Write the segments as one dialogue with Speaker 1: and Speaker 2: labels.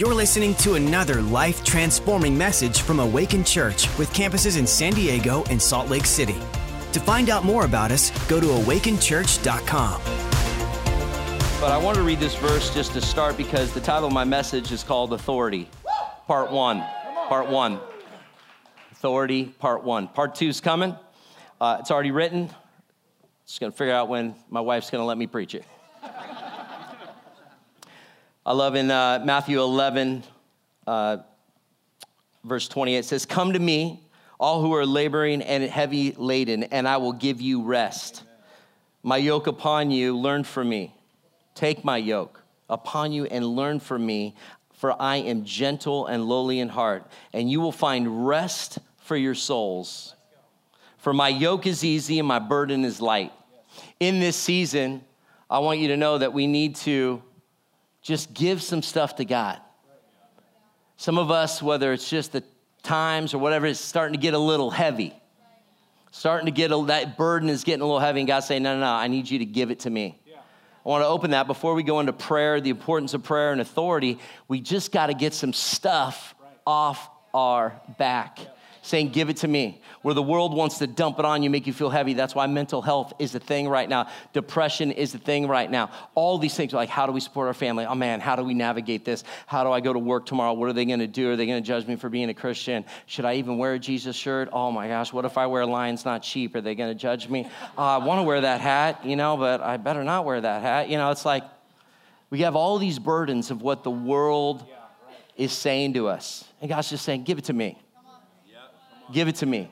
Speaker 1: You're listening to another life transforming message from Awaken Church with campuses in San Diego and Salt Lake City. To find out more about us, go to awakenchurch.com.
Speaker 2: But I want to read this verse just to start because the title of my message is called Authority, Part One. Part One. Authority, Part One. Part Two is coming. Uh, it's already written. Just going to figure out when my wife's going to let me preach it. I love in uh, Matthew 11, uh, verse 28, it says, Come to me, all who are laboring and heavy laden, and I will give you rest. My yoke upon you, learn from me. Take my yoke upon you and learn from me, for I am gentle and lowly in heart, and you will find rest for your souls. For my yoke is easy and my burden is light. In this season, I want you to know that we need to just give some stuff to God. Some of us, whether it's just the times or whatever, it's starting to get a little heavy. Starting to get a, that burden is getting a little heavy, and God's saying, No, no, no, I need you to give it to me. I want to open that before we go into prayer, the importance of prayer and authority. We just got to get some stuff off our back saying, Give it to me. Where the world wants to dump it on you, make you feel heavy. That's why mental health is the thing right now. Depression is the thing right now. All these things like, How do we support our family? Oh man, how do we navigate this? How do I go to work tomorrow? What are they going to do? Are they going to judge me for being a Christian? Should I even wear a Jesus shirt? Oh my gosh, what if I wear Lions Not Sheep? Are they going to judge me? Uh, I want to wear that hat, you know, but I better not wear that hat. You know, it's like we have all these burdens of what the world is saying to us. And God's just saying, Give it to me. Give it to me.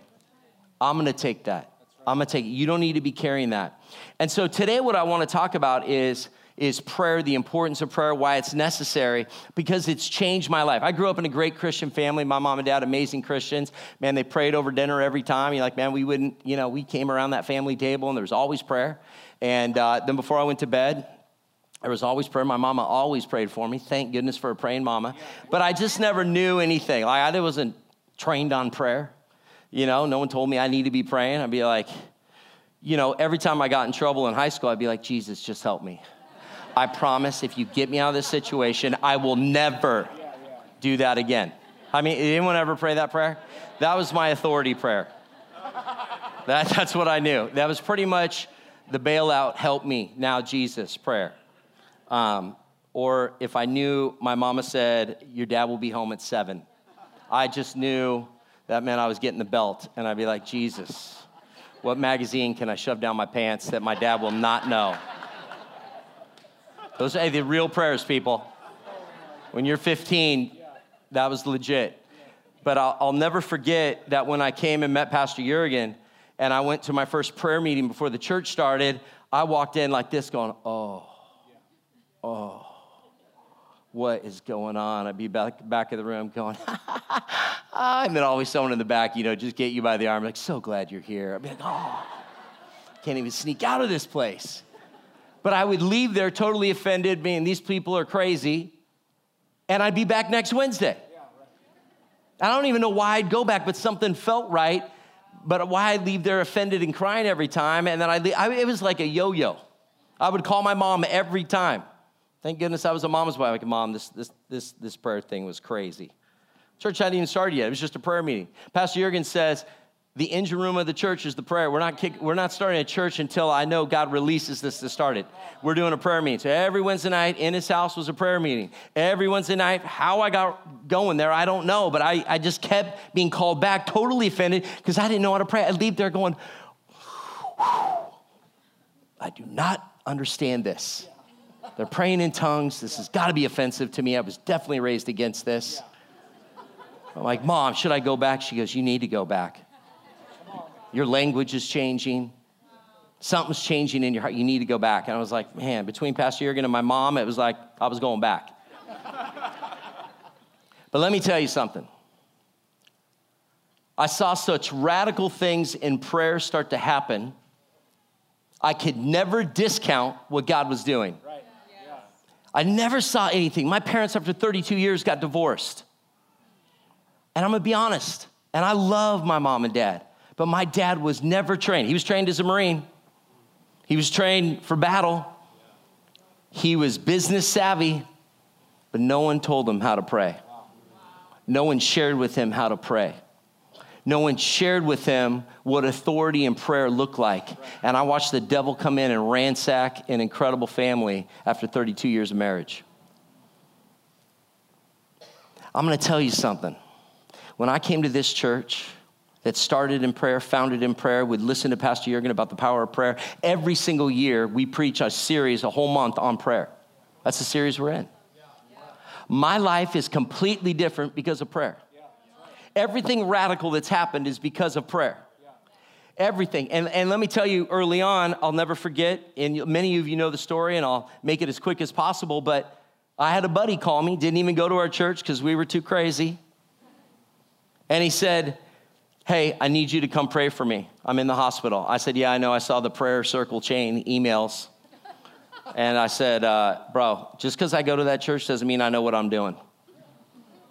Speaker 2: I'm gonna take that. I'm gonna take it. You don't need to be carrying that. And so today, what I wanna talk about is is prayer, the importance of prayer, why it's necessary, because it's changed my life. I grew up in a great Christian family. My mom and dad, amazing Christians. Man, they prayed over dinner every time. You're like, man, we wouldn't, you know, we came around that family table and there was always prayer. And uh, then before I went to bed, there was always prayer. My mama always prayed for me. Thank goodness for a praying mama. But I just never knew anything. Like I wasn't trained on prayer. You know, no one told me I need to be praying. I'd be like, you know, every time I got in trouble in high school, I'd be like, Jesus, just help me. I promise if you get me out of this situation, I will never do that again. I mean, anyone ever pray that prayer? That was my authority prayer. That, that's what I knew. That was pretty much the bailout, help me now, Jesus prayer. Um, or if I knew my mama said, Your dad will be home at seven, I just knew that meant I was getting the belt. And I'd be like, Jesus, what magazine can I shove down my pants that my dad will not know? Those are the real prayers, people. When you're 15, that was legit. But I'll, I'll never forget that when I came and met Pastor Jurgen and I went to my first prayer meeting before the church started, I walked in like this going, oh, oh what is going on? I'd be back, back of the room going, ah, and then always someone in the back, you know, just get you by the arm, like, so glad you're here. I'd be like, oh, can't even sneak out of this place. But I would leave there totally offended, being these people are crazy, and I'd be back next Wednesday. I don't even know why I'd go back, but something felt right. But why I'd leave there offended and crying every time, and then I'd leave, I, it was like a yo-yo. I would call my mom every time. Thank goodness I was a mom's boy. Like, mom, this, this, this, this prayer thing was crazy. Church hadn't even started yet. It was just a prayer meeting. Pastor Jurgen says, the engine room of the church is the prayer. We're not, kick, we're not starting a church until I know God releases this to start it. We're doing a prayer meeting. So every Wednesday night in his house was a prayer meeting. Every Wednesday night, how I got going there, I don't know, but I, I just kept being called back, totally offended, because I didn't know how to pray. I'd leave there going, I do not understand this. They're praying in tongues. This has got to be offensive to me. I was definitely raised against this. I'm like, Mom, should I go back? She goes, You need to go back. Your language is changing. Something's changing in your heart. You need to go back. And I was like, Man, between Pastor Jurgen and my mom, it was like I was going back. but let me tell you something. I saw such radical things in prayer start to happen. I could never discount what God was doing. I never saw anything. My parents, after 32 years, got divorced. And I'm gonna be honest, and I love my mom and dad, but my dad was never trained. He was trained as a Marine, he was trained for battle, he was business savvy, but no one told him how to pray. No one shared with him how to pray. No one shared with him what authority and prayer look like. And I watched the devil come in and ransack an incredible family after 32 years of marriage. I'm going to tell you something. When I came to this church, that started in prayer, founded in prayer, would listen to Pastor Jurgen about the power of prayer. Every single year, we preach a series, a whole month on prayer. That's the series we're in. My life is completely different because of prayer. Everything radical that's happened is because of prayer. Everything. And, and let me tell you early on, I'll never forget, and many of you know the story, and I'll make it as quick as possible, but I had a buddy call me, didn't even go to our church because we were too crazy. And he said, Hey, I need you to come pray for me. I'm in the hospital. I said, Yeah, I know. I saw the prayer circle chain emails. And I said, uh, Bro, just because I go to that church doesn't mean I know what I'm doing.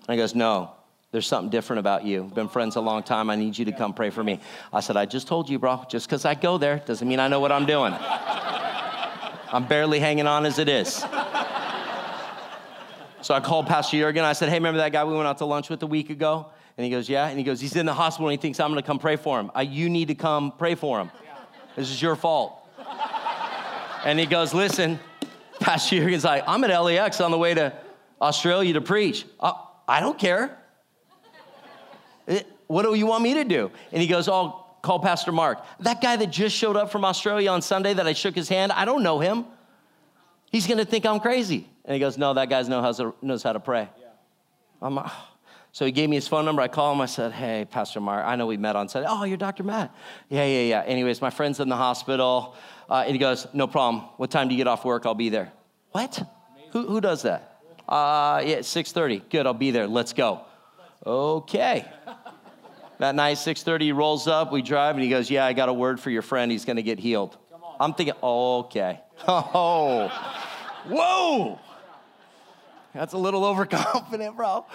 Speaker 2: And he goes, No, there's something different about you. Been friends a long time. I need you to come pray for me. I said, I just told you, bro, just because I go there doesn't mean I know what I'm doing. I'm barely hanging on as it is. So I called Pastor Jurgen. I said, Hey, remember that guy we went out to lunch with a week ago? And he goes, Yeah. And he goes, He's in the hospital and he thinks I'm going to come pray for him. I, you need to come pray for him. This is your fault. and he goes, Listen, Pastor Jurgen's like, I'm at LAX on the way to Australia to preach. Uh, I don't care. What do you want me to do? And he goes, Oh, call Pastor Mark. That guy that just showed up from Australia on Sunday that I shook his hand, I don't know him. He's going to think I'm crazy. And he goes, No, that guy knows how to, knows how to pray. Yeah. I'm like, so he gave me his phone number. I called him. I said, Hey, Pastor Mark, I know we met on Sunday. Oh, you're Dr. Matt. Yeah, yeah, yeah. Anyways, my friend's in the hospital. Uh, and he goes, No problem. What time do you get off work? I'll be there. What? Who, who does that? Uh, yeah, 6.30. Good, I'll be there. Let's go. Okay. That night, 6.30, he rolls up. We drive, and he goes, Yeah, I got a word for your friend. He's going to get healed. I'm thinking, oh, okay. Oh, whoa. That's a little overconfident, bro.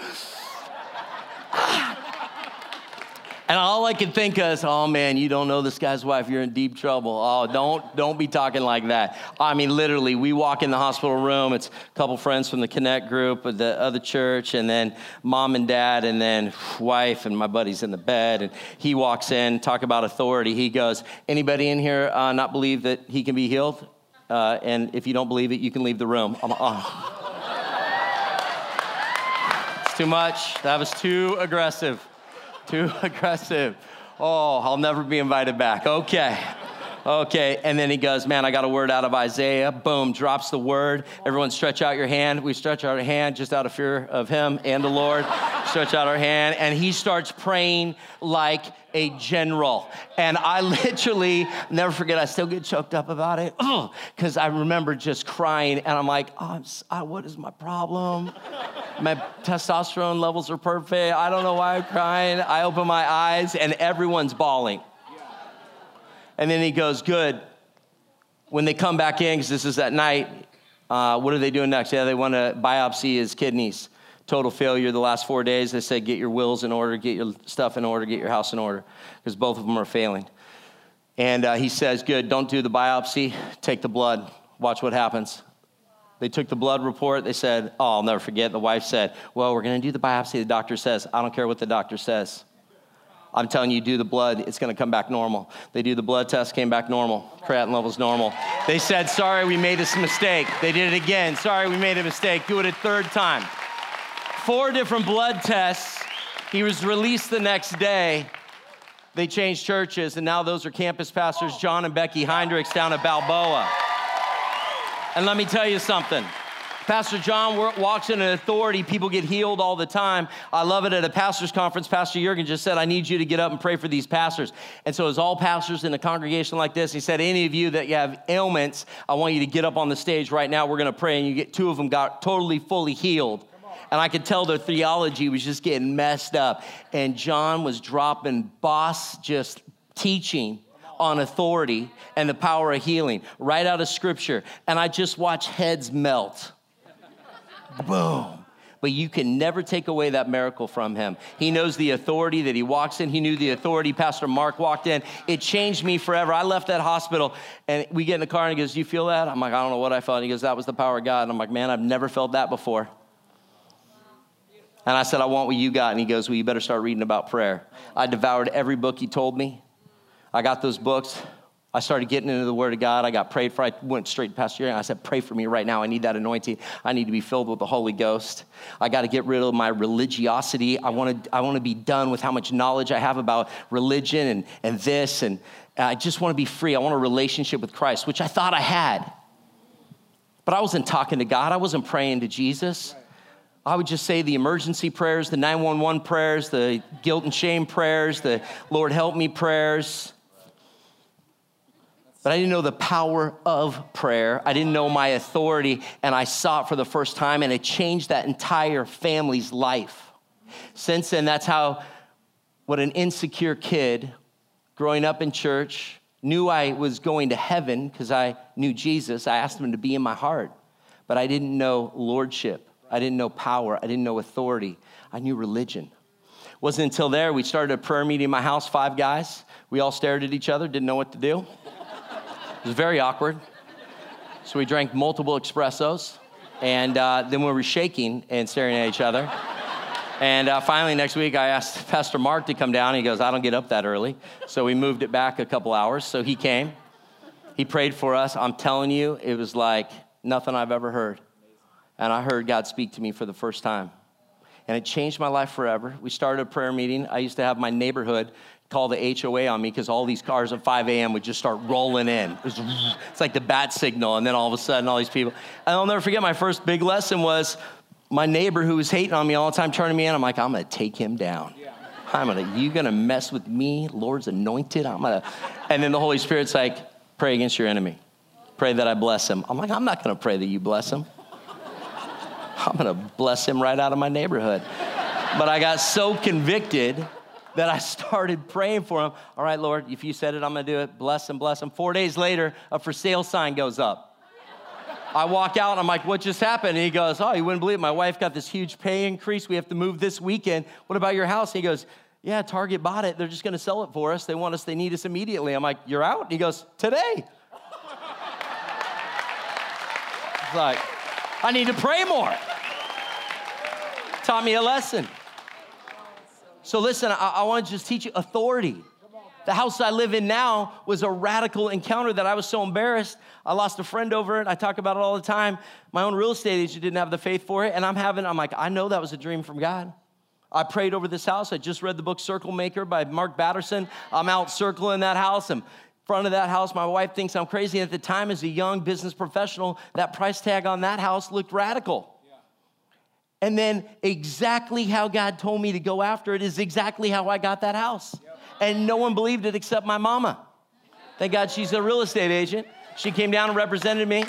Speaker 2: And all I could think is, oh man, you don't know this guy's wife, you're in deep trouble. Oh, don't don't be talking like that. I mean, literally, we walk in the hospital room, it's a couple friends from the Connect group of the other church, and then mom and dad, and then wife, and my buddy's in the bed, and he walks in, talk about authority. He goes, Anybody in here uh, not believe that he can be healed? Uh, and if you don't believe it, you can leave the room. Oh. it's too much. That was too aggressive. Too aggressive. Oh, I'll never be invited back. Okay. Okay, and then he goes, Man, I got a word out of Isaiah. Boom, drops the word. Everyone stretch out your hand. We stretch out our hand just out of fear of him and the Lord. stretch out our hand, and he starts praying like a general. And I literally never forget, I still get choked up about it. because I remember just crying, and I'm like, oh, I'm, What is my problem? my testosterone levels are perfect. I don't know why I'm crying. I open my eyes, and everyone's bawling. And then he goes, Good. When they come back in, because this is at night, uh, what are they doing next? Yeah, they want to biopsy his kidneys. Total failure the last four days. They said, Get your wills in order, get your stuff in order, get your house in order, because both of them are failing. And uh, he says, Good, don't do the biopsy, take the blood, watch what happens. They took the blood report. They said, Oh, I'll never forget. The wife said, Well, we're going to do the biopsy. The doctor says, I don't care what the doctor says. I'm telling you, do the blood, it's gonna come back normal. They do the blood test, came back normal. Creatinine levels normal. They said, sorry, we made a mistake. They did it again. Sorry, we made a mistake. Do it a third time. Four different blood tests. He was released the next day. They changed churches, and now those are campus pastors, John and Becky Heinrichs down at Balboa. And let me tell you something. Pastor John walks in an authority. People get healed all the time. I love it at a pastor's conference. Pastor Jurgen just said, I need you to get up and pray for these pastors. And so, as all pastors in a congregation like this, he said, Any of you that you have ailments, I want you to get up on the stage right now. We're going to pray. And you get two of them got totally, fully healed. And I could tell their theology was just getting messed up. And John was dropping boss just teaching on authority and the power of healing right out of scripture. And I just watched heads melt. Boom. But you can never take away that miracle from him. He knows the authority that he walks in. He knew the authority Pastor Mark walked in. It changed me forever. I left that hospital and we get in the car and he goes, you feel that? I'm like, I don't know what I felt. And he goes, That was the power of God. And I'm like, Man, I've never felt that before. And I said, I want what you got. And he goes, Well, you better start reading about prayer. I devoured every book he told me. I got those books. I started getting into the Word of God. I got prayed for. I went straight to Pastor Jerry and I said, Pray for me right now. I need that anointing. I need to be filled with the Holy Ghost. I got to get rid of my religiosity. I want to, I want to be done with how much knowledge I have about religion and, and this. And I just want to be free. I want a relationship with Christ, which I thought I had. But I wasn't talking to God, I wasn't praying to Jesus. I would just say the emergency prayers, the 911 prayers, the guilt and shame prayers, the Lord help me prayers. But I didn't know the power of prayer. I didn't know my authority, and I saw it for the first time, and it changed that entire family's life. Since then, that's how what an insecure kid growing up in church knew I was going to heaven because I knew Jesus. I asked him to be in my heart, but I didn't know lordship. I didn't know power. I didn't know authority. I knew religion. It wasn't until there we started a prayer meeting in my house, five guys. We all stared at each other, didn't know what to do. It was very awkward. So we drank multiple espressos, and uh, then we were shaking and staring at each other. And uh, finally, next week, I asked Pastor Mark to come down. He goes, I don't get up that early. So we moved it back a couple hours. So he came. He prayed for us. I'm telling you, it was like nothing I've ever heard and I heard God speak to me for the first time. And it changed my life forever. We started a prayer meeting. I used to have my neighborhood call the HOA on me because all these cars at 5 a.m. would just start rolling in. It was, it's like the bat signal, and then all of a sudden, all these people. And I'll never forget my first big lesson was my neighbor who was hating on me all the time, turning me in. I'm like, I'm gonna take him down. I'm gonna, you gonna mess with me, Lord's anointed? I'm gonna. And then the Holy Spirit's like, pray against your enemy. Pray that I bless him. I'm like, I'm not gonna pray that you bless him. I'm to bless him right out of my neighborhood. but I got so convicted that I started praying for him. All right, Lord, if you said it, I'm to do it. Bless him, bless him. Four days later, a for sale sign goes up. I walk out and I'm like, what just happened? And he goes, oh, you wouldn't believe it. My wife got this huge pay increase. We have to move this weekend. What about your house? And he goes, yeah, Target bought it. They're just to sell it for us. They want us, they need us immediately. I'm like, you're out? And he goes, today. It's like, I need to pray more taught me a lesson. So listen, I, I want to just teach you authority. The house I live in now was a radical encounter that I was so embarrassed. I lost a friend over it. I talk about it all the time. My own real estate agent didn't have the faith for it. And I'm having, I'm like, I know that was a dream from God. I prayed over this house. I just read the book Circle Maker by Mark Batterson. I'm out circling that house. I'm in front of that house. My wife thinks I'm crazy. At the time, as a young business professional, that price tag on that house looked radical. And then exactly how God told me to go after it is exactly how I got that house. And no one believed it except my mama. Thank God she's a real estate agent. She came down and represented me.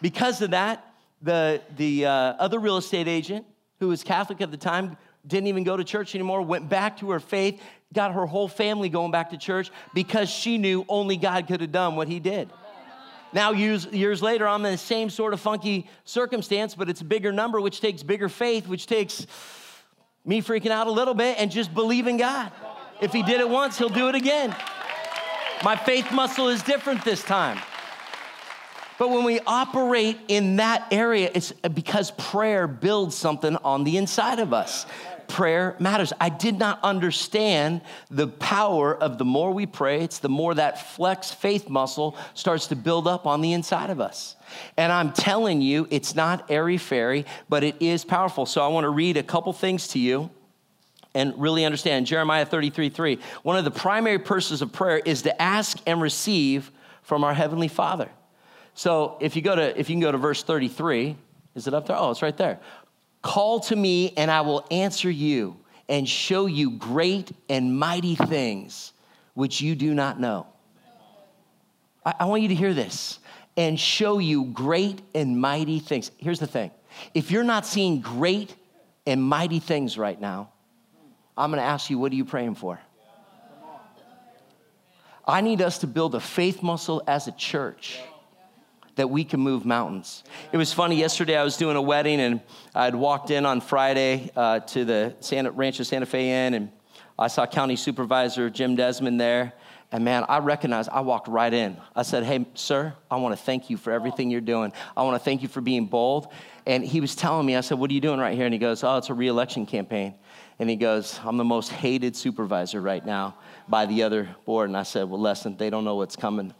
Speaker 2: Because of that, the, the uh, other real estate agent, who was Catholic at the time, didn't even go to church anymore, went back to her faith, got her whole family going back to church because she knew only God could have done what he did. Now, years, later, I'm in the same sort of funky circumstance, but it's a bigger number, which takes bigger faith, which takes me freaking out a little bit and just believing God. If He did it once, He'll do it again. My faith muscle is different this time. But when we operate in that area, it's because prayer builds something on the inside of us prayer matters. I did not understand the power of the more we pray, it's the more that flex faith muscle starts to build up on the inside of us. And I'm telling you, it's not airy fairy, but it is powerful. So I want to read a couple things to you and really understand. Jeremiah 33 3. One of the primary purposes of prayer is to ask and receive from our Heavenly Father. So if you go to, if you can go to verse 33, is it up there? Oh, it's right there. Call to me, and I will answer you and show you great and mighty things which you do not know. I, I want you to hear this and show you great and mighty things. Here's the thing if you're not seeing great and mighty things right now, I'm gonna ask you, what are you praying for? I need us to build a faith muscle as a church that we can move mountains. It was funny, yesterday I was doing a wedding and I'd walked in on Friday uh, to the Santa, Rancho Santa Fe Inn and I saw County Supervisor Jim Desmond there. And man, I recognized, I walked right in. I said, Hey, sir, I want to thank you for everything you're doing. I want to thank you for being bold. And he was telling me, I said, What are you doing right here? And he goes, Oh, it's a reelection campaign. And he goes, I'm the most hated supervisor right now by the other board. And I said, Well, listen, they don't know what's coming.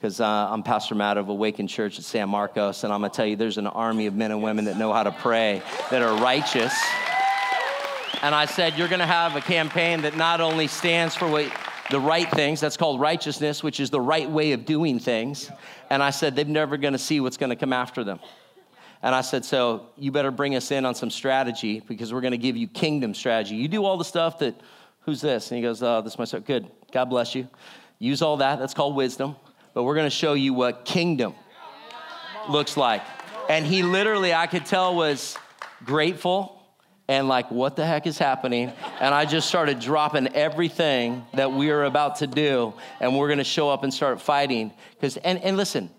Speaker 2: Because uh, I'm Pastor Matt of Awakened Church at San Marcos, and I'm gonna tell you, there's an army of men and women that know how to pray, that are righteous. And I said, You're gonna have a campaign that not only stands for what the right things, that's called righteousness, which is the right way of doing things. And I said, They're never gonna see what's gonna come after them. And I said, So you better bring us in on some strategy because we're going to give you kingdom strategy. You do all the stuff that, who's this? And he goes, Oh, this is my son. Good. God bless you. Use all that. That's called wisdom. But we're going to show you what kingdom looks like. And he literally, I could tell, was grateful and like, what the heck is happening? And I just started dropping everything that we are about to do, and we're gonna show up and start fighting. Because, and, and listen,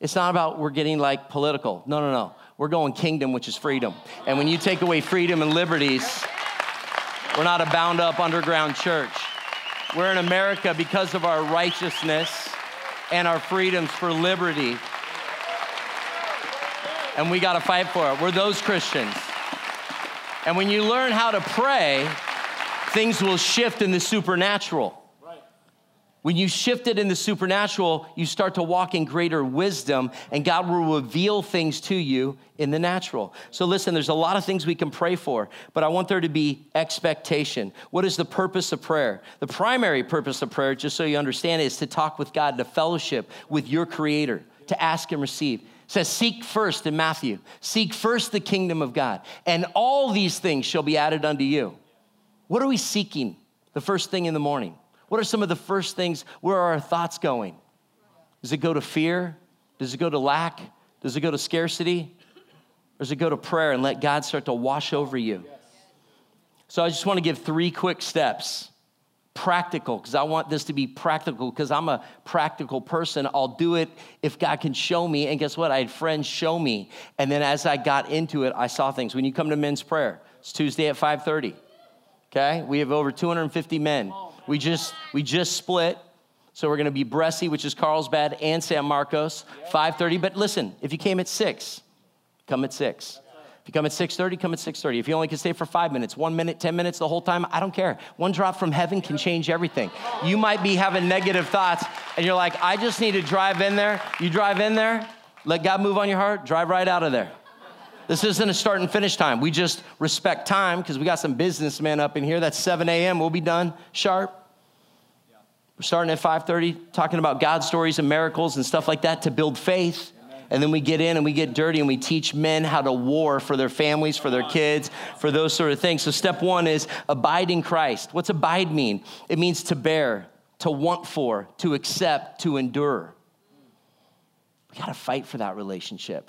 Speaker 2: it's not about we're getting like political. No, no, no. We're going kingdom, which is freedom. And when you take away freedom and liberties, we're not a bound up underground church. We're in America because of our righteousness and our freedoms for liberty. And we got to fight for it. We're those Christians. And when you learn how to pray, things will shift in the supernatural. When you shift it in the supernatural, you start to walk in greater wisdom, and God will reveal things to you in the natural. So, listen, there's a lot of things we can pray for, but I want there to be expectation. What is the purpose of prayer? The primary purpose of prayer, just so you understand, is to talk with God, to fellowship with your Creator, to ask and receive. It says, Seek first in Matthew, seek first the kingdom of God, and all these things shall be added unto you. What are we seeking the first thing in the morning? What are some of the first things? Where are our thoughts going? Does it go to fear? Does it go to lack? Does it go to scarcity? Or does it go to prayer and let God start to wash over you? So I just want to give three quick steps. Practical, because I want this to be practical, because I'm a practical person. I'll do it if God can show me. And guess what? I had friends show me. And then as I got into it, I saw things. When you come to men's prayer, it's Tuesday at 5:30. Okay? We have over 250 men. We just we just split. So we're going to be Bressi, which is Carlsbad, and San Marcos, 5:30. But listen, if you came at six, come at six. If you come at 6:30, come at 6:30. If you only can stay for five minutes, one minute, 10 minutes, the whole time, I don't care. One drop from heaven can change everything. You might be having negative thoughts, and you're like, I just need to drive in there. You drive in there, let God move on your heart, drive right out of there. This isn't a start and finish time. We just respect time because we got some businessmen up in here. That's 7 a.m. We'll be done sharp. We're starting at 5:30, talking about God stories and miracles and stuff like that to build faith. And then we get in and we get dirty and we teach men how to war for their families, for their kids, for those sort of things. So, step one is abide in Christ. What's abide mean? It means to bear, to want for, to accept, to endure. We got to fight for that relationship.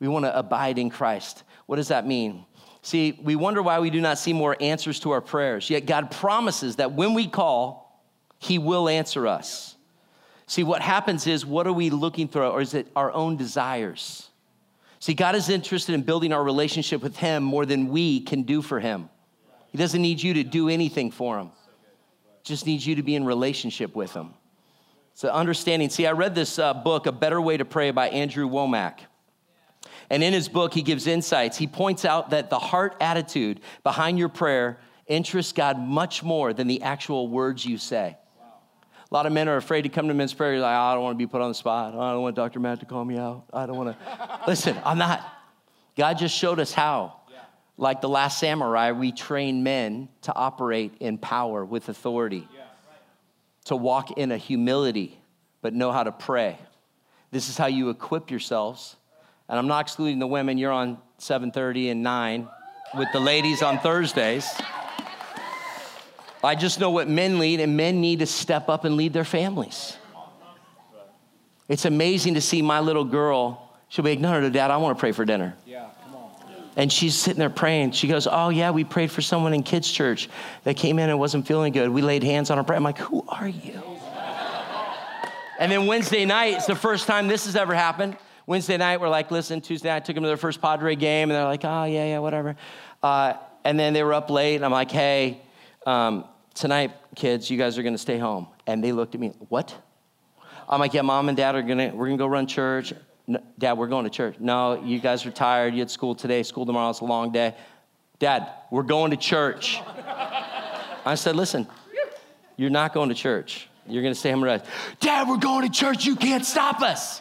Speaker 2: We want to abide in Christ. What does that mean? See, we wonder why we do not see more answers to our prayers. Yet God promises that when we call, he will answer us. See, what happens is, what are we looking through, or is it our own desires? See, God is interested in building our relationship with Him more than we can do for Him. He doesn't need you to do anything for Him, just needs you to be in relationship with Him. So, understanding. See, I read this uh, book, A Better Way to Pray by Andrew Wommack. And in his book, he gives insights. He points out that the heart attitude behind your prayer interests God much more than the actual words you say. A lot of men are afraid to come to men's prayer. You're like, oh, I don't want to be put on the spot. I don't want Dr. Matt to call me out. I don't want to. Listen, I'm not. God just showed us how. Like the last samurai, we train men to operate in power with authority, to walk in a humility, but know how to pray. This is how you equip yourselves. And I'm not excluding the women. You're on 7:30 and 9 with the ladies on Thursdays. I just know what men lead, and men need to step up and lead their families. It's amazing to see my little girl. She'll be like, no, no, dad, I want to pray for dinner. Yeah, come on. And she's sitting there praying. She goes, oh, yeah, we prayed for someone in kids' church that came in and wasn't feeling good. We laid hands on her prayer. I'm like, who are you? and then Wednesday night, it's the first time this has ever happened. Wednesday night, we're like, listen, Tuesday night, I took them to their first Padre game, and they're like, oh, yeah, yeah, whatever. Uh, and then they were up late, and I'm like, hey, um, tonight, kids, you guys are gonna stay home. And they looked at me, what? I'm like, yeah, mom and dad are gonna, we're gonna go run church. Dad, we're going to church. No, you guys are tired. You had school today, school tomorrow. It's a long day. Dad, we're going to church. I said, Listen, you're not going to church. You're going to stay home and rest. Dad, we're going to church. You can't stop us.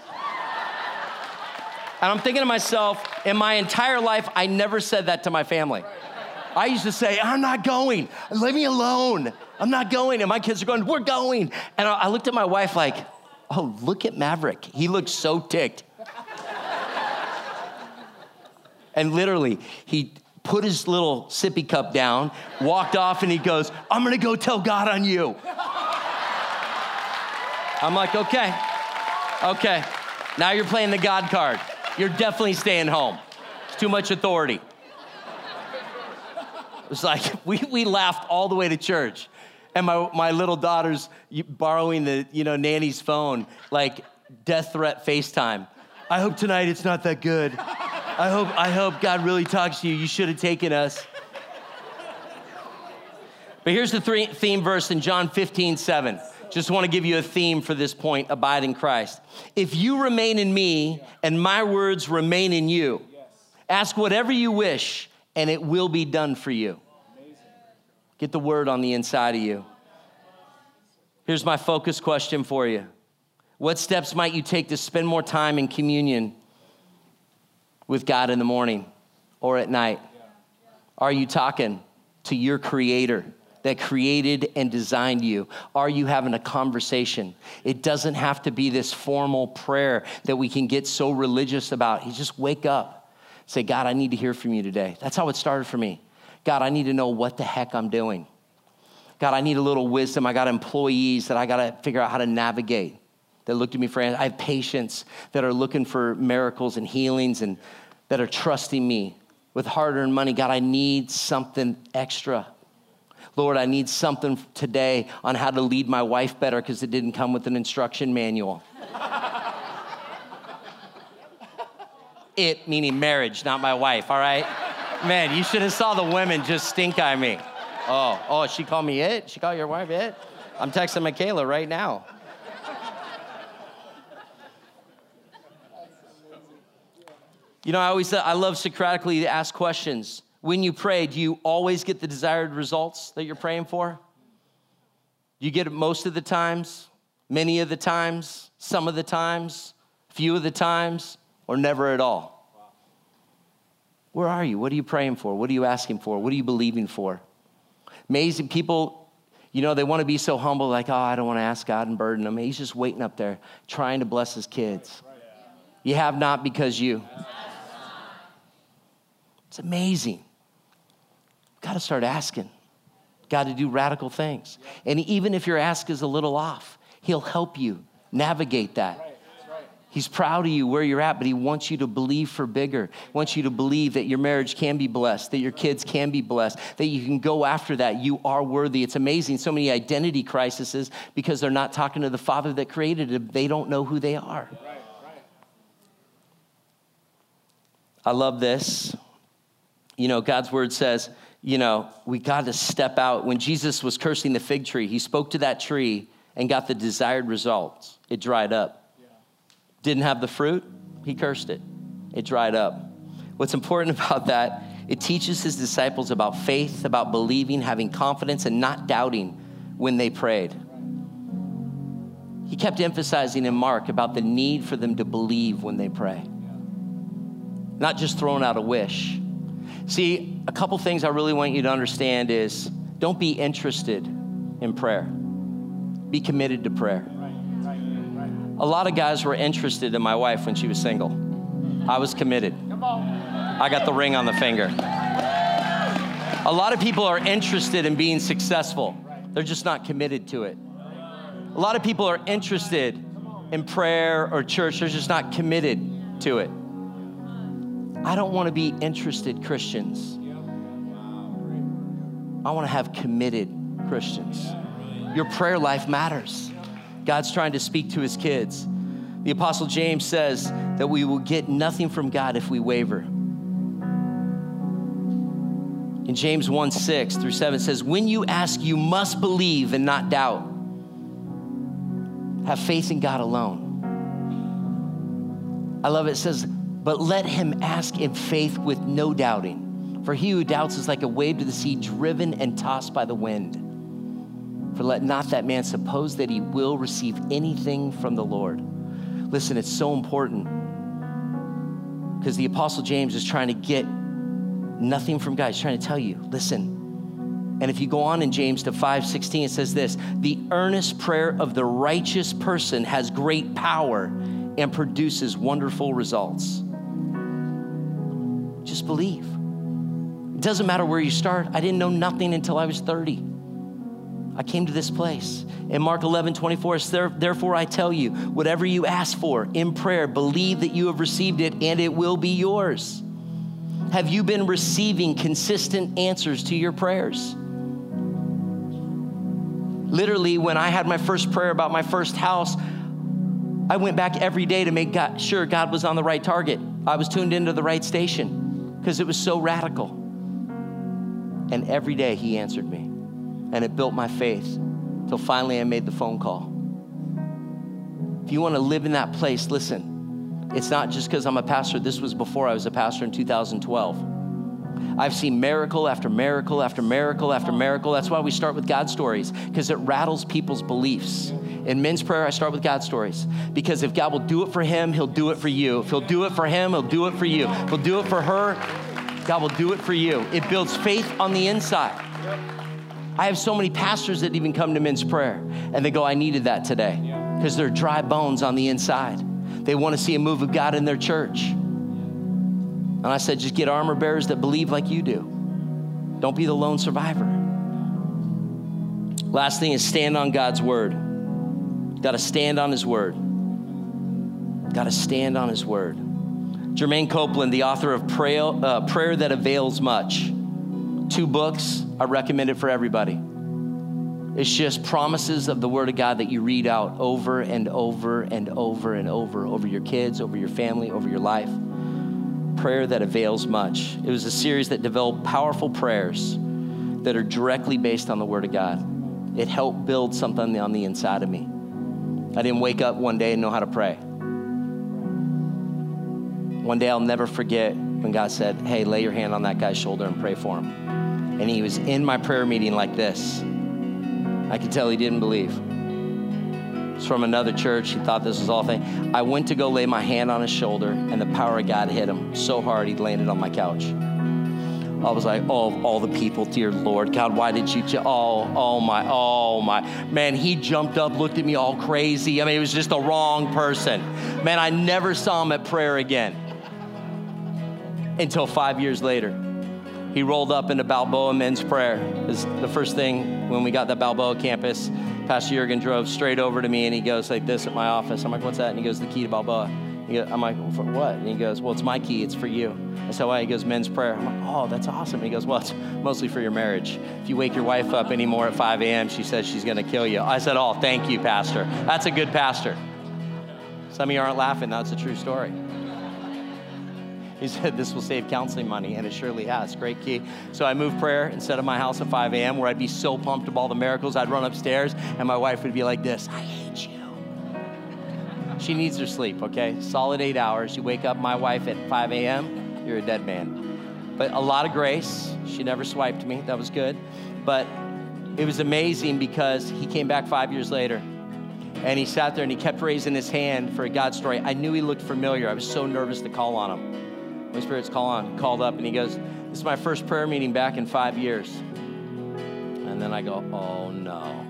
Speaker 2: And I'm thinking to myself, in my entire life, I never said that to my family. I used to say, I'm not going. Leave me alone. I'm not going. And my kids are going, We're going. And I looked at my wife like, Oh, look at Maverick. He looks so ticked. and literally, he put his little sippy cup down, walked off, and he goes, I'm gonna go tell God on you. I'm like, okay, okay. Now you're playing the God card. You're definitely staying home. It's too much authority. It was like, we, we laughed all the way to church. And my, my little daughter's borrowing the, you know, nanny's phone, like death threat FaceTime. I hope tonight it's not that good. I hope, I hope God really talks to you. You should have taken us. But here's the three, theme verse in John 15, 7. Just want to give you a theme for this point abide in Christ. If you remain in me and my words remain in you, ask whatever you wish and it will be done for you. Get the word on the inside of you. Here's my focus question for you What steps might you take to spend more time in communion with God in the morning or at night? Are you talking to your creator? That created and designed you? Are you having a conversation? It doesn't have to be this formal prayer that we can get so religious about. You just wake up, say, God, I need to hear from you today. That's how it started for me. God, I need to know what the heck I'm doing. God, I need a little wisdom. I got employees that I got to figure out how to navigate that look to me for I have patients that are looking for miracles and healings and that are trusting me with hard earned money. God, I need something extra. Lord, I need something today on how to lead my wife better because it didn't come with an instruction manual. it meaning marriage, not my wife, all right? Man, you should have saw the women just stink eye me. Oh, oh, she called me it? She called your wife it? I'm texting Michaela right now. You know, I always I love Socratically to ask questions when you pray, do you always get the desired results that you're praying for? You get it most of the times, many of the times, some of the times, few of the times, or never at all? Where are you? What are you praying for? What are you asking for? What are you believing for? Amazing people, you know, they want to be so humble, like, oh, I don't want to ask God and burden him. He's just waiting up there trying to bless his kids. You have not because you. It's amazing got to start asking God to do radical things. And even if your ask is a little off, He'll help you navigate that. He's proud of you where you're at, but he wants you to believe for bigger. He wants you to believe that your marriage can be blessed, that your kids can be blessed, that you can go after that. You are worthy. It's amazing. So many identity crises because they're not talking to the Father that created them. They don't know who they are. I love this. You know, God's word says, you know, we got to step out. When Jesus was cursing the fig tree, he spoke to that tree and got the desired results. It dried up. Yeah. Didn't have the fruit, he cursed it. It dried up. What's important about that, it teaches his disciples about faith, about believing, having confidence, and not doubting when they prayed. He kept emphasizing in Mark about the need for them to believe when they pray, not just throwing out a wish. See, a couple things I really want you to understand is don't be interested in prayer. Be committed to prayer. A lot of guys were interested in my wife when she was single. I was committed. I got the ring on the finger. A lot of people are interested in being successful. They're just not committed to it. A lot of people are interested in prayer or church. They're just not committed to it. I don't want to be interested Christians. I want to have committed Christians. Your prayer life matters. God's trying to speak to his kids. The Apostle James says that we will get nothing from God if we waver. In James 1 6 through 7 says, When you ask, you must believe and not doubt. Have faith in God alone. I love it. It says, But let him ask in faith with no doubting. For he who doubts is like a wave to the sea, driven and tossed by the wind. For let not that man suppose that he will receive anything from the Lord. Listen, it's so important because the Apostle James is trying to get nothing from God. He's trying to tell you, listen. And if you go on in James to 5:16, it says this: the earnest prayer of the righteous person has great power and produces wonderful results. Just believe. It doesn't matter where you start. I didn't know nothing until I was 30. I came to this place. In Mark 11, 24, therefore I tell you, whatever you ask for in prayer, believe that you have received it and it will be yours. Have you been receiving consistent answers to your prayers? Literally, when I had my first prayer about my first house, I went back every day to make God, sure God was on the right target. I was tuned into the right station because it was so radical. And every day He answered me and it built my faith till finally I made the phone call. If you want to live in that place, listen, it's not just because I'm a pastor. This was before I was a pastor in 2012. I've seen miracle after miracle after miracle after miracle. That's why we start with God stories, because it rattles people's beliefs. In men's prayer, I start with God stories, because if God will do it for him, he'll do it for you. If he'll do it for him, he'll do it for you. If he'll do it for her, God will do it for you. It builds faith on the inside. I have so many pastors that even come to men's prayer and they go, I needed that today because they're dry bones on the inside. They want to see a move of God in their church. And I said, just get armor bearers that believe like you do. Don't be the lone survivor. Last thing is stand on God's word. Got to stand on his word. Got to stand on his word. Germaine Copeland, the author of Prayer, uh, Prayer That Avails Much, two books. I recommend it for everybody. It's just promises of the Word of God that you read out over and over and over and over, over your kids, over your family, over your life. Prayer that avails much. It was a series that developed powerful prayers that are directly based on the Word of God. It helped build something on the inside of me. I didn't wake up one day and know how to pray. One day I'll never forget when God said, Hey, lay your hand on that guy's shoulder and pray for him and he was in my prayer meeting like this. I could tell he didn't believe. From another church. He thought this was all thing. I went to go lay my hand on his shoulder, and the power of God hit him so hard he landed on my couch. I was like, oh, all the people, dear Lord, God, why did you? Ch- oh, oh my, oh my, man, he jumped up, looked at me all crazy. I mean, it was just the wrong person. Man, I never saw him at prayer again until five years later he rolled up into Balboa Men's Prayer. Is the first thing when we got the Balboa campus. Pastor Jurgen drove straight over to me and he goes like this at my office. I'm like, what's that? And he goes, the key to Balboa. I'm like, for what? And he goes, well, it's my key. It's for you. I said, why? He goes, men's prayer. I'm like, oh, that's awesome. He goes, well, it's mostly for your marriage. If you wake your wife up anymore at 5 a.m., she says she's going to kill you. I said, oh, thank you, pastor. That's a good pastor. Some of you aren't laughing. That's a true story. He said, This will save counseling money, and it surely has. Great key. So I moved prayer instead of my house at 5 a.m., where I'd be so pumped of all the miracles. I'd run upstairs, and my wife would be like this I hate you. She needs her sleep, okay? Solid eight hours. You wake up my wife at 5 a.m., you're a dead man. But a lot of grace. She never swiped me. That was good. But it was amazing because he came back five years later and he sat there and he kept raising his hand for a God story. I knew he looked familiar. I was so nervous to call on him. Holy Spirit's call on, called up, and he goes, This is my first prayer meeting back in five years. And then I go, Oh no.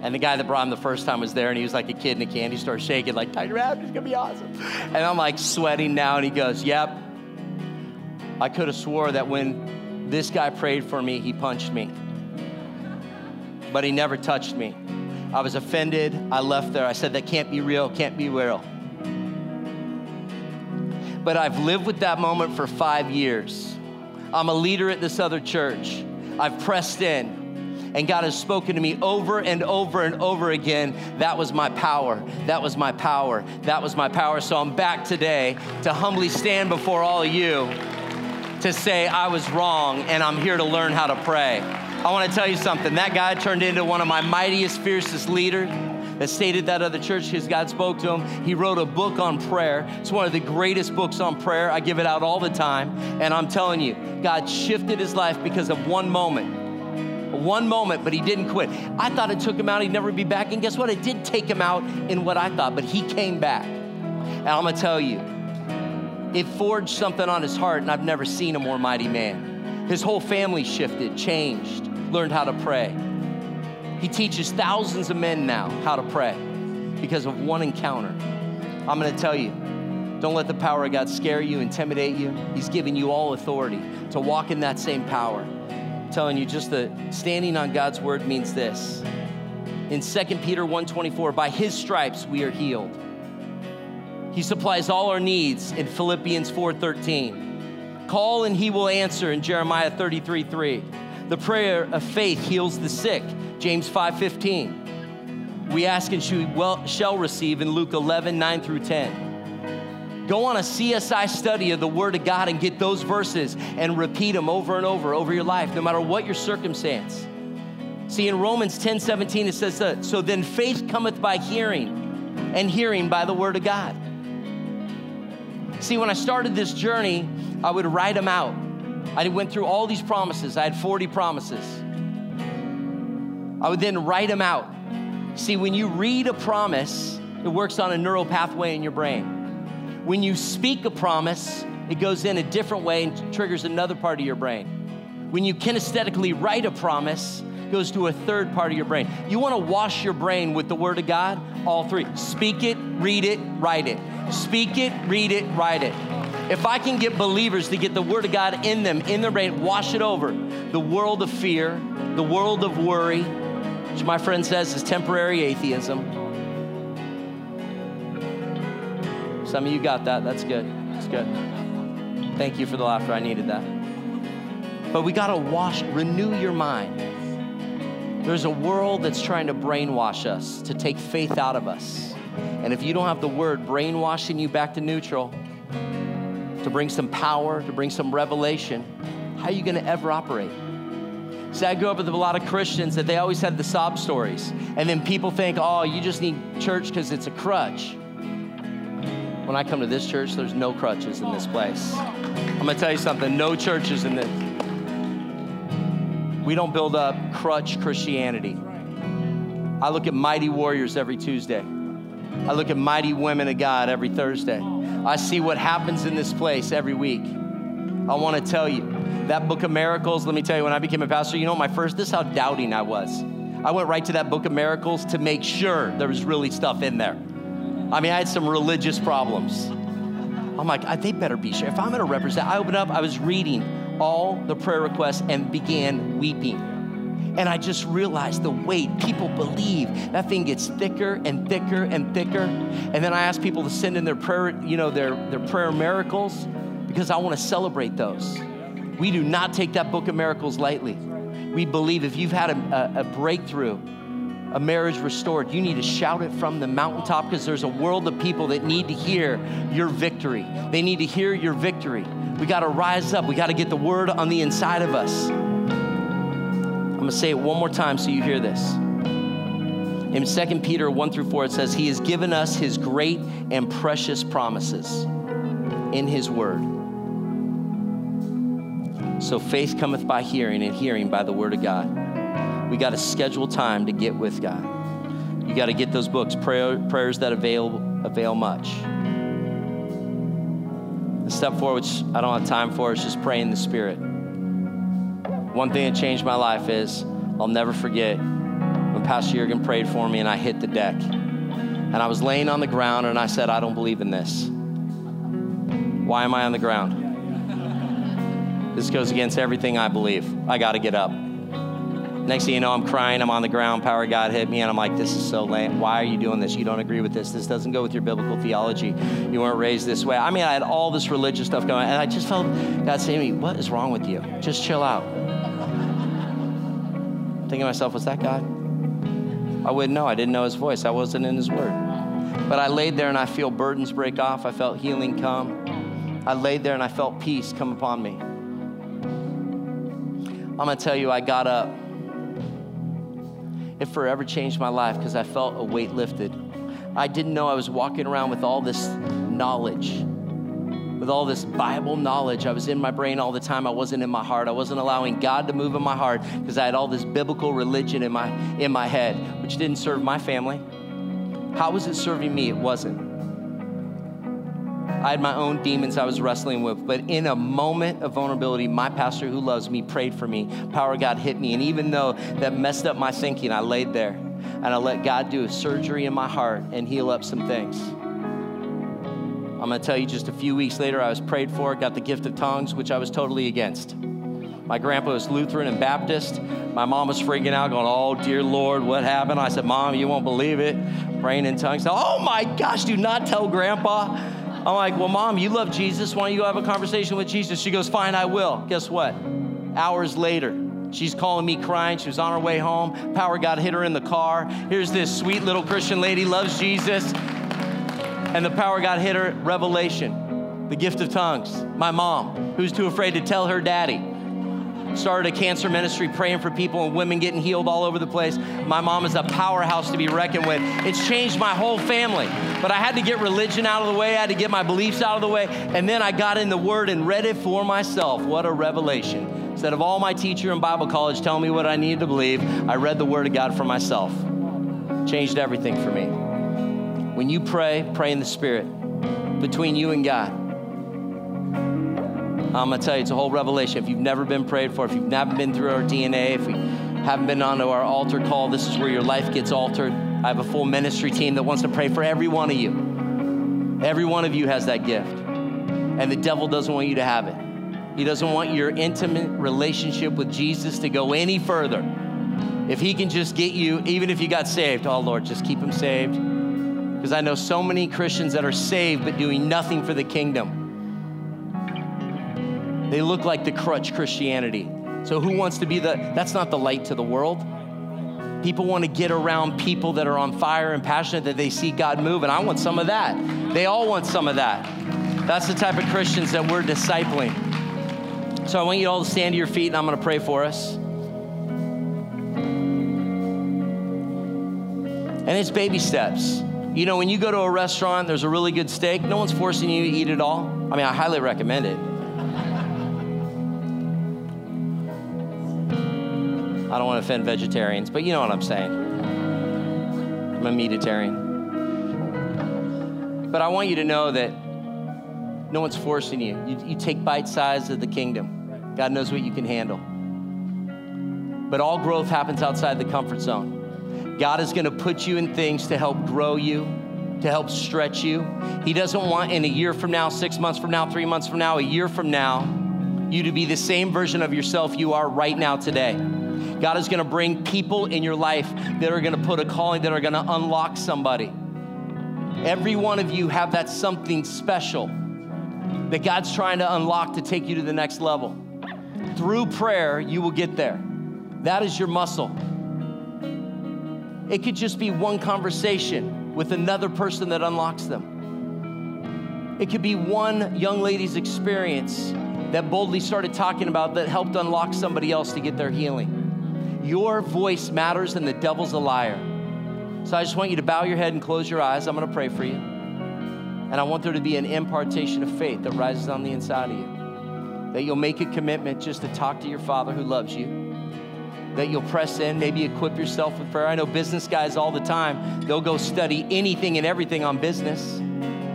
Speaker 2: And the guy that brought him the first time was there, and he was like a kid in a candy store shaking, like, Tiger Rabbit, it's gonna be awesome. And I'm like sweating now, and he goes, Yep. I could have swore that when this guy prayed for me, he punched me. But he never touched me. I was offended. I left there. I said, That can't be real, can't be real. But I've lived with that moment for five years. I'm a leader at this other church. I've pressed in, and God has spoken to me over and over and over again. That was my power. That was my power. That was my power. So I'm back today to humbly stand before all of you to say I was wrong and I'm here to learn how to pray. I want to tell you something. That guy turned into one of my mightiest, fiercest leaders that stayed at that other church because God spoke to him. He wrote a book on prayer. It's one of the greatest books on prayer. I give it out all the time. And I'm telling you, God shifted his life because of one moment one moment, but he didn't quit. I thought it took him out, he'd never be back. And guess what? It did take him out in what I thought, but he came back. And I'm gonna tell you, it forged something on his heart, and I've never seen a more mighty man. His whole family shifted, changed, learned how to pray. He teaches thousands of men now how to pray because of one encounter. I'm gonna tell you, don't let the power of God scare you, intimidate you. He's given you all authority to walk in that same power. I'm telling you, just the standing on God's word means this. In 2 Peter 1:24, by his stripes we are healed. He supplies all our needs in Philippians 4:13. Call and he will answer in Jeremiah 33 3. The prayer of faith heals the sick, James 5:15. We ask and she shall receive in Luke 11, 9 through 10. Go on a CSI study of the Word of God and get those verses and repeat them over and over over your life, no matter what your circumstance. See, in Romans 10 17, it says that, so then faith cometh by hearing, and hearing by the Word of God. See, when I started this journey, I would write them out. I went through all these promises. I had 40 promises. I would then write them out. See, when you read a promise, it works on a neural pathway in your brain. When you speak a promise, it goes in a different way and triggers another part of your brain. When you kinesthetically write a promise, it goes to a third part of your brain. You want to wash your brain with the Word of God? All three. Speak it, read it, write it. Speak it, read it, write it. If I can get believers to get the Word of God in them, in the rain, wash it over, the world of fear, the world of worry, which my friend says is temporary atheism. Some of you got that. That's good. That's good. Thank you for the laughter. I needed that. But we got to wash, renew your mind. There's a world that's trying to brainwash us, to take faith out of us. And if you don't have the word brainwashing you back to neutral, to bring some power, to bring some revelation, how are you going to ever operate? See, I grew up with a lot of Christians that they always had the sob stories. And then people think, oh, you just need church because it's a crutch. When I come to this church, there's no crutches in this place. I'm going to tell you something no churches in this. We don't build up crutch Christianity. I look at mighty warriors every Tuesday. I look at mighty women of God every Thursday. I see what happens in this place every week. I want to tell you that book of miracles. Let me tell you, when I became a pastor, you know, my first, this is how doubting I was. I went right to that book of miracles to make sure there was really stuff in there. I mean, I had some religious problems. I'm like, ah, they better be sure. If I'm going to represent, I opened up, I was reading all the prayer requests and began weeping. And I just realized the weight people believe. That thing gets thicker and thicker and thicker. And then I ask people to send in their prayer, you know, their, their prayer miracles because I want to celebrate those. We do not take that book of miracles lightly. We believe if you've had a, a, a breakthrough, a marriage restored, you need to shout it from the mountaintop because there's a world of people that need to hear your victory. They need to hear your victory. We got to rise up. We got to get the word on the inside of us. I'm going to say it one more time so you hear this. In 2 Peter 1 through 4, it says, He has given us His great and precious promises in His word. So faith cometh by hearing, and hearing by the word of God. We got to schedule time to get with God. You got to get those books, prayer, prayers that avail, avail much The step four, which I don't have time for, is just pray in the Spirit. One thing that changed my life is I'll never forget when Pastor Jurgen prayed for me and I hit the deck. And I was laying on the ground and I said, I don't believe in this. Why am I on the ground? This goes against everything I believe. I got to get up. Next thing you know, I'm crying. I'm on the ground. Power of God hit me, and I'm like, this is so lame. Why are you doing this? You don't agree with this. This doesn't go with your biblical theology. You weren't raised this way. I mean, I had all this religious stuff going, and I just felt God saying to me, what is wrong with you? Just chill out. Thinking to myself, was that God? I wouldn't know. I didn't know his voice. I wasn't in his word. But I laid there and I feel burdens break off. I felt healing come. I laid there and I felt peace come upon me. I'm going to tell you, I got up it forever changed my life because I felt a weight lifted. I didn't know I was walking around with all this knowledge, with all this Bible knowledge. I was in my brain all the time. I wasn't in my heart. I wasn't allowing God to move in my heart because I had all this biblical religion in my, in my head, which didn't serve my family. How was it serving me? It wasn't. I had my own demons I was wrestling with, but in a moment of vulnerability, my pastor who loves me prayed for me. Power of God hit me. And even though that messed up my thinking, I laid there and I let God do a surgery in my heart and heal up some things. I'm going to tell you just a few weeks later, I was prayed for, got the gift of tongues, which I was totally against. My grandpa was Lutheran and Baptist. My mom was freaking out, going, Oh, dear Lord, what happened? I said, Mom, you won't believe it. Praying in tongues. Oh my gosh, do not tell grandpa. I'm like, Well, Mom, you love Jesus. Why don't you go have a conversation with Jesus? She goes, Fine, I will. Guess what? Hours later, She's calling me crying. She was on her way home. Power God hit her in the car. Here's this sweet little Christian lady, loves Jesus. And the power God hit her, revelation, the gift of tongues. My mom, who's too afraid to tell her daddy, started a cancer ministry praying for people and women getting healed all over the place. My mom is a powerhouse to be reckoned with. It's changed my whole family. But I had to get religion out of the way, I had to get my beliefs out of the way, and then I got in the Word and read it for myself. What a revelation. Instead of all my teacher in Bible college telling me what I needed to believe, I read the Word of God for myself. Changed everything for me. When you pray, pray in the Spirit between you and God. I'm gonna tell you, it's a whole revelation. If you've never been prayed for, if you've never been through our DNA, if you haven't been onto our altar call, this is where your life gets altered. I have a full ministry team that wants to pray for every one of you. Every one of you has that gift. And the devil doesn't want you to have it. He doesn't want your intimate relationship with Jesus to go any further. If he can just get you, even if you got saved, oh Lord, just keep him saved. Because I know so many Christians that are saved but doing nothing for the kingdom. They look like the crutch Christianity. So who wants to be the, that's not the light to the world. People want to get around people that are on fire and passionate that they see God move, and I want some of that. They all want some of that. That's the type of Christians that we're discipling. So I want you all to stand to your feet, and I'm going to pray for us. And it's baby steps. You know, when you go to a restaurant, there's a really good steak, no one's forcing you to eat it all. I mean, I highly recommend it. I don't want to offend vegetarians, but you know what I'm saying. I'm a meatitarian. But I want you to know that no one's forcing you. You, you take bite size of the kingdom. God knows what you can handle. But all growth happens outside the comfort zone. God is going to put you in things to help grow you, to help stretch you. He doesn't want in a year from now, six months from now, three months from now, a year from now, you to be the same version of yourself you are right now today. God is going to bring people in your life that are going to put a calling, that are going to unlock somebody. Every one of you have that something special that God's trying to unlock to take you to the next level. Through prayer, you will get there. That is your muscle. It could just be one conversation with another person that unlocks them. It could be one young lady's experience that boldly started talking about that helped unlock somebody else to get their healing. Your voice matters and the devil's a liar. So I just want you to bow your head and close your eyes. I'm going to pray for you. And I want there to be an impartation of faith that rises on the inside of you. That you'll make a commitment just to talk to your Father who loves you. That you'll press in, maybe equip yourself with prayer. I know business guys all the time, they'll go study anything and everything on business.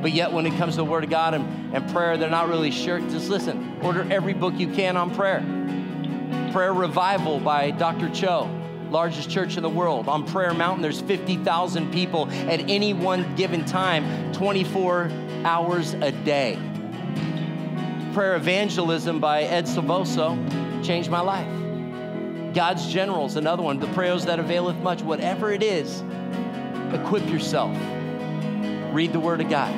Speaker 2: But yet, when it comes to the Word of God and, and prayer, they're not really sure. Just listen, order every book you can on prayer. Prayer Revival by Dr. Cho, largest church in the world. On Prayer Mountain, there's 50,000 people at any one given time, 24 hours a day. Prayer Evangelism by Ed Silvoso changed my life. God's Generals, another one. The prayers that availeth much. Whatever it is, equip yourself. Read the Word of God.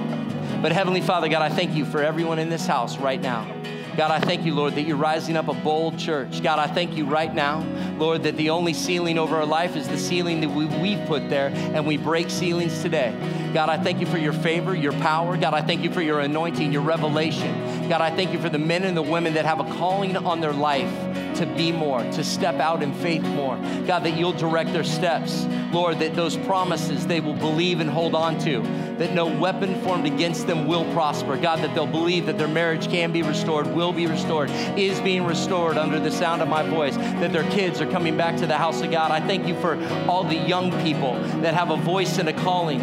Speaker 2: But Heavenly Father, God, I thank you for everyone in this house right now. God, I thank you, Lord, that you're rising up a bold church. God, I thank you right now, Lord, that the only ceiling over our life is the ceiling that we, we've put there, and we break ceilings today. God, I thank you for your favor, your power. God, I thank you for your anointing, your revelation. God, I thank you for the men and the women that have a calling on their life to be more, to step out in faith more. God, that you'll direct their steps. Lord, that those promises they will believe and hold on to, that no weapon formed against them will prosper. God, that they'll believe that their marriage can be restored, will be restored, is being restored under the sound of my voice, that their kids are coming back to the house of God. I thank you for all the young people that have a voice and a calling,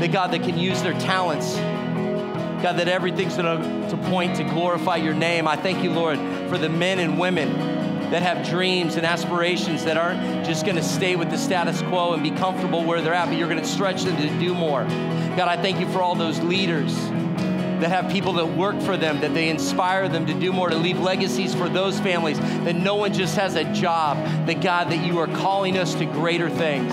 Speaker 2: that God, that can use their talents God, that everything's going to point to glorify your name. I thank you, Lord, for the men and women that have dreams and aspirations that aren't just going to stay with the status quo and be comfortable where they're at, but you're going to stretch them to do more. God, I thank you for all those leaders that have people that work for them, that they inspire them to do more, to leave legacies for those families, that no one just has a job, that God, that you are calling us to greater things.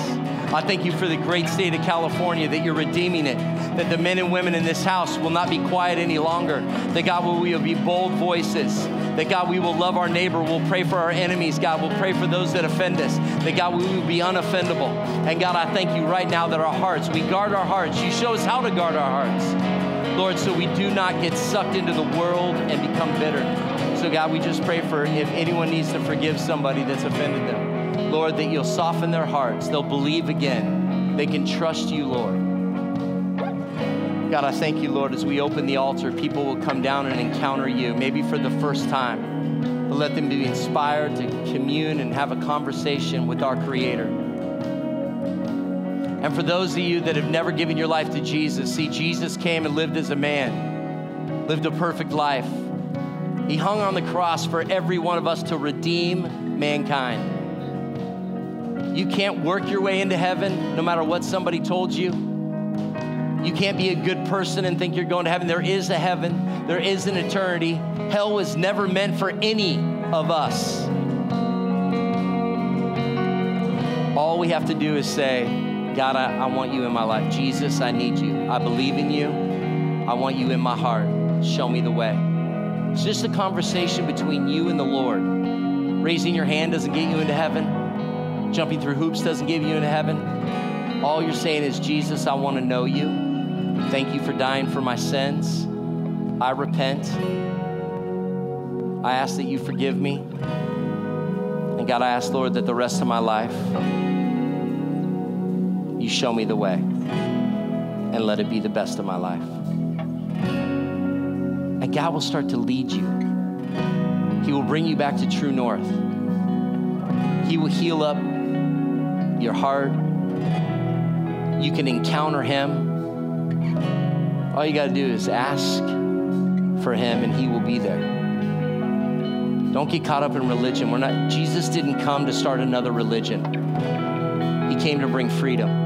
Speaker 2: I thank you for the great state of California, that you're redeeming it, that the men and women in this house will not be quiet any longer, that God, will we will be bold voices, that God, we will love our neighbor, we'll pray for our enemies, God, we'll pray for those that offend us, that God, we will be unoffendable. And God, I thank you right now that our hearts, we guard our hearts. You show us how to guard our hearts. Lord, so we do not get sucked into the world and become bitter. So, God, we just pray for if anyone needs to forgive somebody that's offended them. Lord, that you'll soften their hearts. They'll believe again. They can trust you, Lord. God, I thank you, Lord, as we open the altar, people will come down and encounter you, maybe for the first time. But let them be inspired to commune and have a conversation with our Creator. And for those of you that have never given your life to Jesus, see, Jesus came and lived as a man, lived a perfect life. He hung on the cross for every one of us to redeem mankind. You can't work your way into heaven no matter what somebody told you. You can't be a good person and think you're going to heaven. There is a heaven, there is an eternity. Hell was never meant for any of us. All we have to do is say, God, I, I want you in my life. Jesus, I need you. I believe in you. I want you in my heart. Show me the way. It's just a conversation between you and the Lord. Raising your hand doesn't get you into heaven. Jumping through hoops doesn't give you into heaven. All you're saying is, Jesus, I want to know you. Thank you for dying for my sins. I repent. I ask that you forgive me. And God, I ask, Lord, that the rest of my life, you show me the way and let it be the best of my life. And God will start to lead you. He will bring you back to true north. He will heal up your heart. You can encounter Him. All you got to do is ask for Him, and He will be there. Don't get caught up in religion. We're not. Jesus didn't come to start another religion. He came to bring freedom.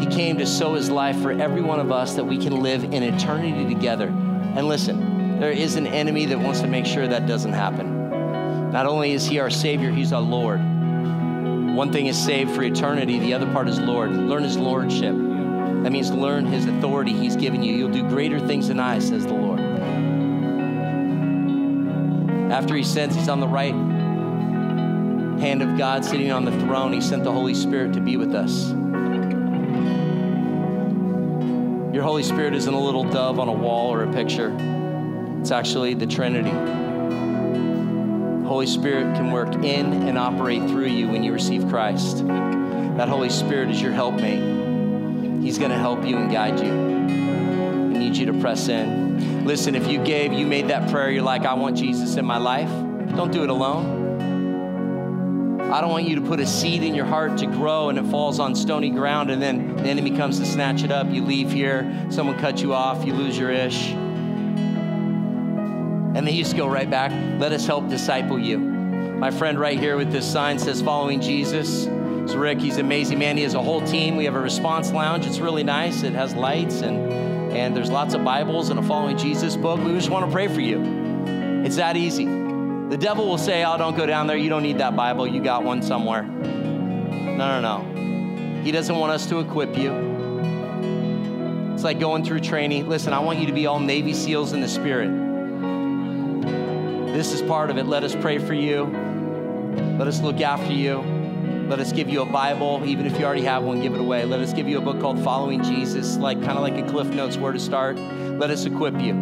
Speaker 2: He came to sow His life for every one of us that we can live in eternity together. And listen, there is an enemy that wants to make sure that doesn't happen. Not only is He our Savior, He's our Lord. One thing is saved for eternity, the other part is Lord. Learn His Lordship. That means learn His authority He's given you. You'll do greater things than I, says the Lord. After He sends, He's on the right hand of God sitting on the throne. He sent the Holy Spirit to be with us. Your Holy Spirit isn't a little dove on a wall or a picture, it's actually the Trinity. Holy Spirit can work in and operate through you when you receive Christ. That Holy Spirit is your helpmate. He's going to help you and guide you. I need you to press in. Listen, if you gave, you made that prayer, you're like, I want Jesus in my life. Don't do it alone. I don't want you to put a seed in your heart to grow and it falls on stony ground and then the enemy comes to snatch it up. You leave here, someone cuts you off, you lose your ish and then you just go right back. Let us help disciple you. My friend right here with this sign says, Following Jesus. Rick. He's an amazing man. He has a whole team. We have a response lounge. It's really nice. It has lights and and there's lots of Bibles and a Following Jesus book. We just want to pray for you. It's that easy. The devil will say, Oh, don't go down there. You don't need that Bible. You got one somewhere. No, no, no. He doesn't want us to equip you. It's like going through training. Listen, I want you to be all Navy SEALs in the Spirit. This is part of it. Let us pray for you. Let us look after you. Let us give you a Bible, even if you already have one, give it away. Let us give you a book called Following Jesus, like kind of like a Cliff Notes where to start. Let us equip you.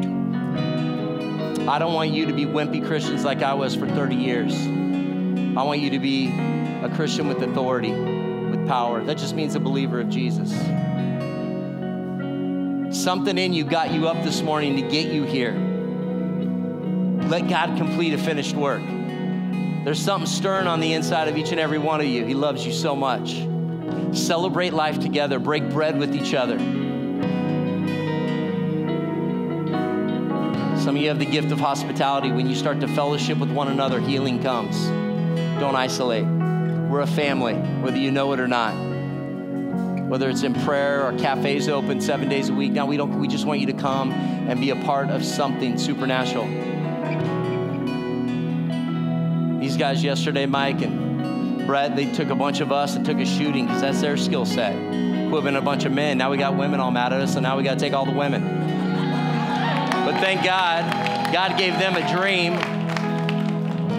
Speaker 2: I don't want you to be wimpy Christians like I was for 30 years. I want you to be a Christian with authority, with power. That just means a believer of Jesus. Something in you got you up this morning to get you here. Let God complete a finished work. There's something stirring on the inside of each and every one of you. He loves you so much. Celebrate life together, break bread with each other. Some of you have the gift of hospitality. When you start to fellowship with one another, healing comes. Don't isolate. We're a family, whether you know it or not. Whether it's in prayer or cafes open seven days a week. Now we don't we just want you to come and be a part of something supernatural. These guys yesterday, Mike and Brett, they took a bunch of us and took a shooting because that's their skill set. Equipping a bunch of men. Now we got women all mad at us, and now we got to take all the women. But thank God, God gave them a dream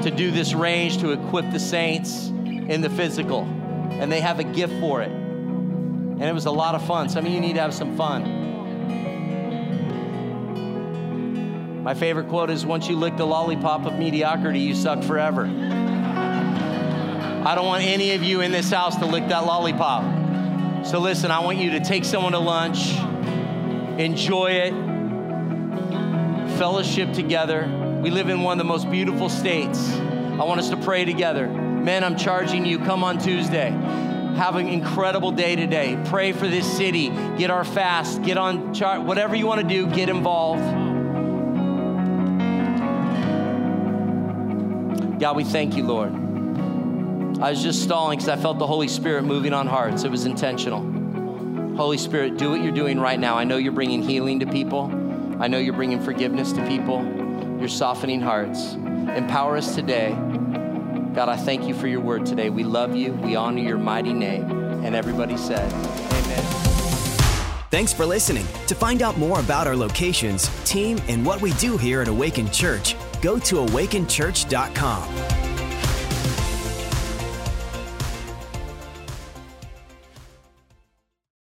Speaker 2: to do this range to equip the saints in the physical, and they have a gift for it. And it was a lot of fun. Some of you need to have some fun. My favorite quote is Once you lick the lollipop of mediocrity, you suck forever. I don't want any of you in this house to lick that lollipop. So listen, I want you to take someone to lunch, enjoy it, fellowship together. We live in one of the most beautiful states. I want us to pray together. Men, I'm charging you, come on Tuesday. Have an incredible day today. Pray for this city. Get our fast. Get on chart. Whatever you want to do, get involved. God, we thank you, Lord. I was just stalling because I felt the Holy Spirit moving on hearts. It was intentional. Holy Spirit, do what you're doing right now. I know you're bringing healing to people. I know you're bringing forgiveness to people. You're softening hearts. Empower us today. God, I thank you for your word today. We love you. We honor your mighty name. And everybody said, Amen.
Speaker 1: Thanks for listening. To find out more about our locations, team, and what we do here at Awaken Church, go to awakenchurch.com.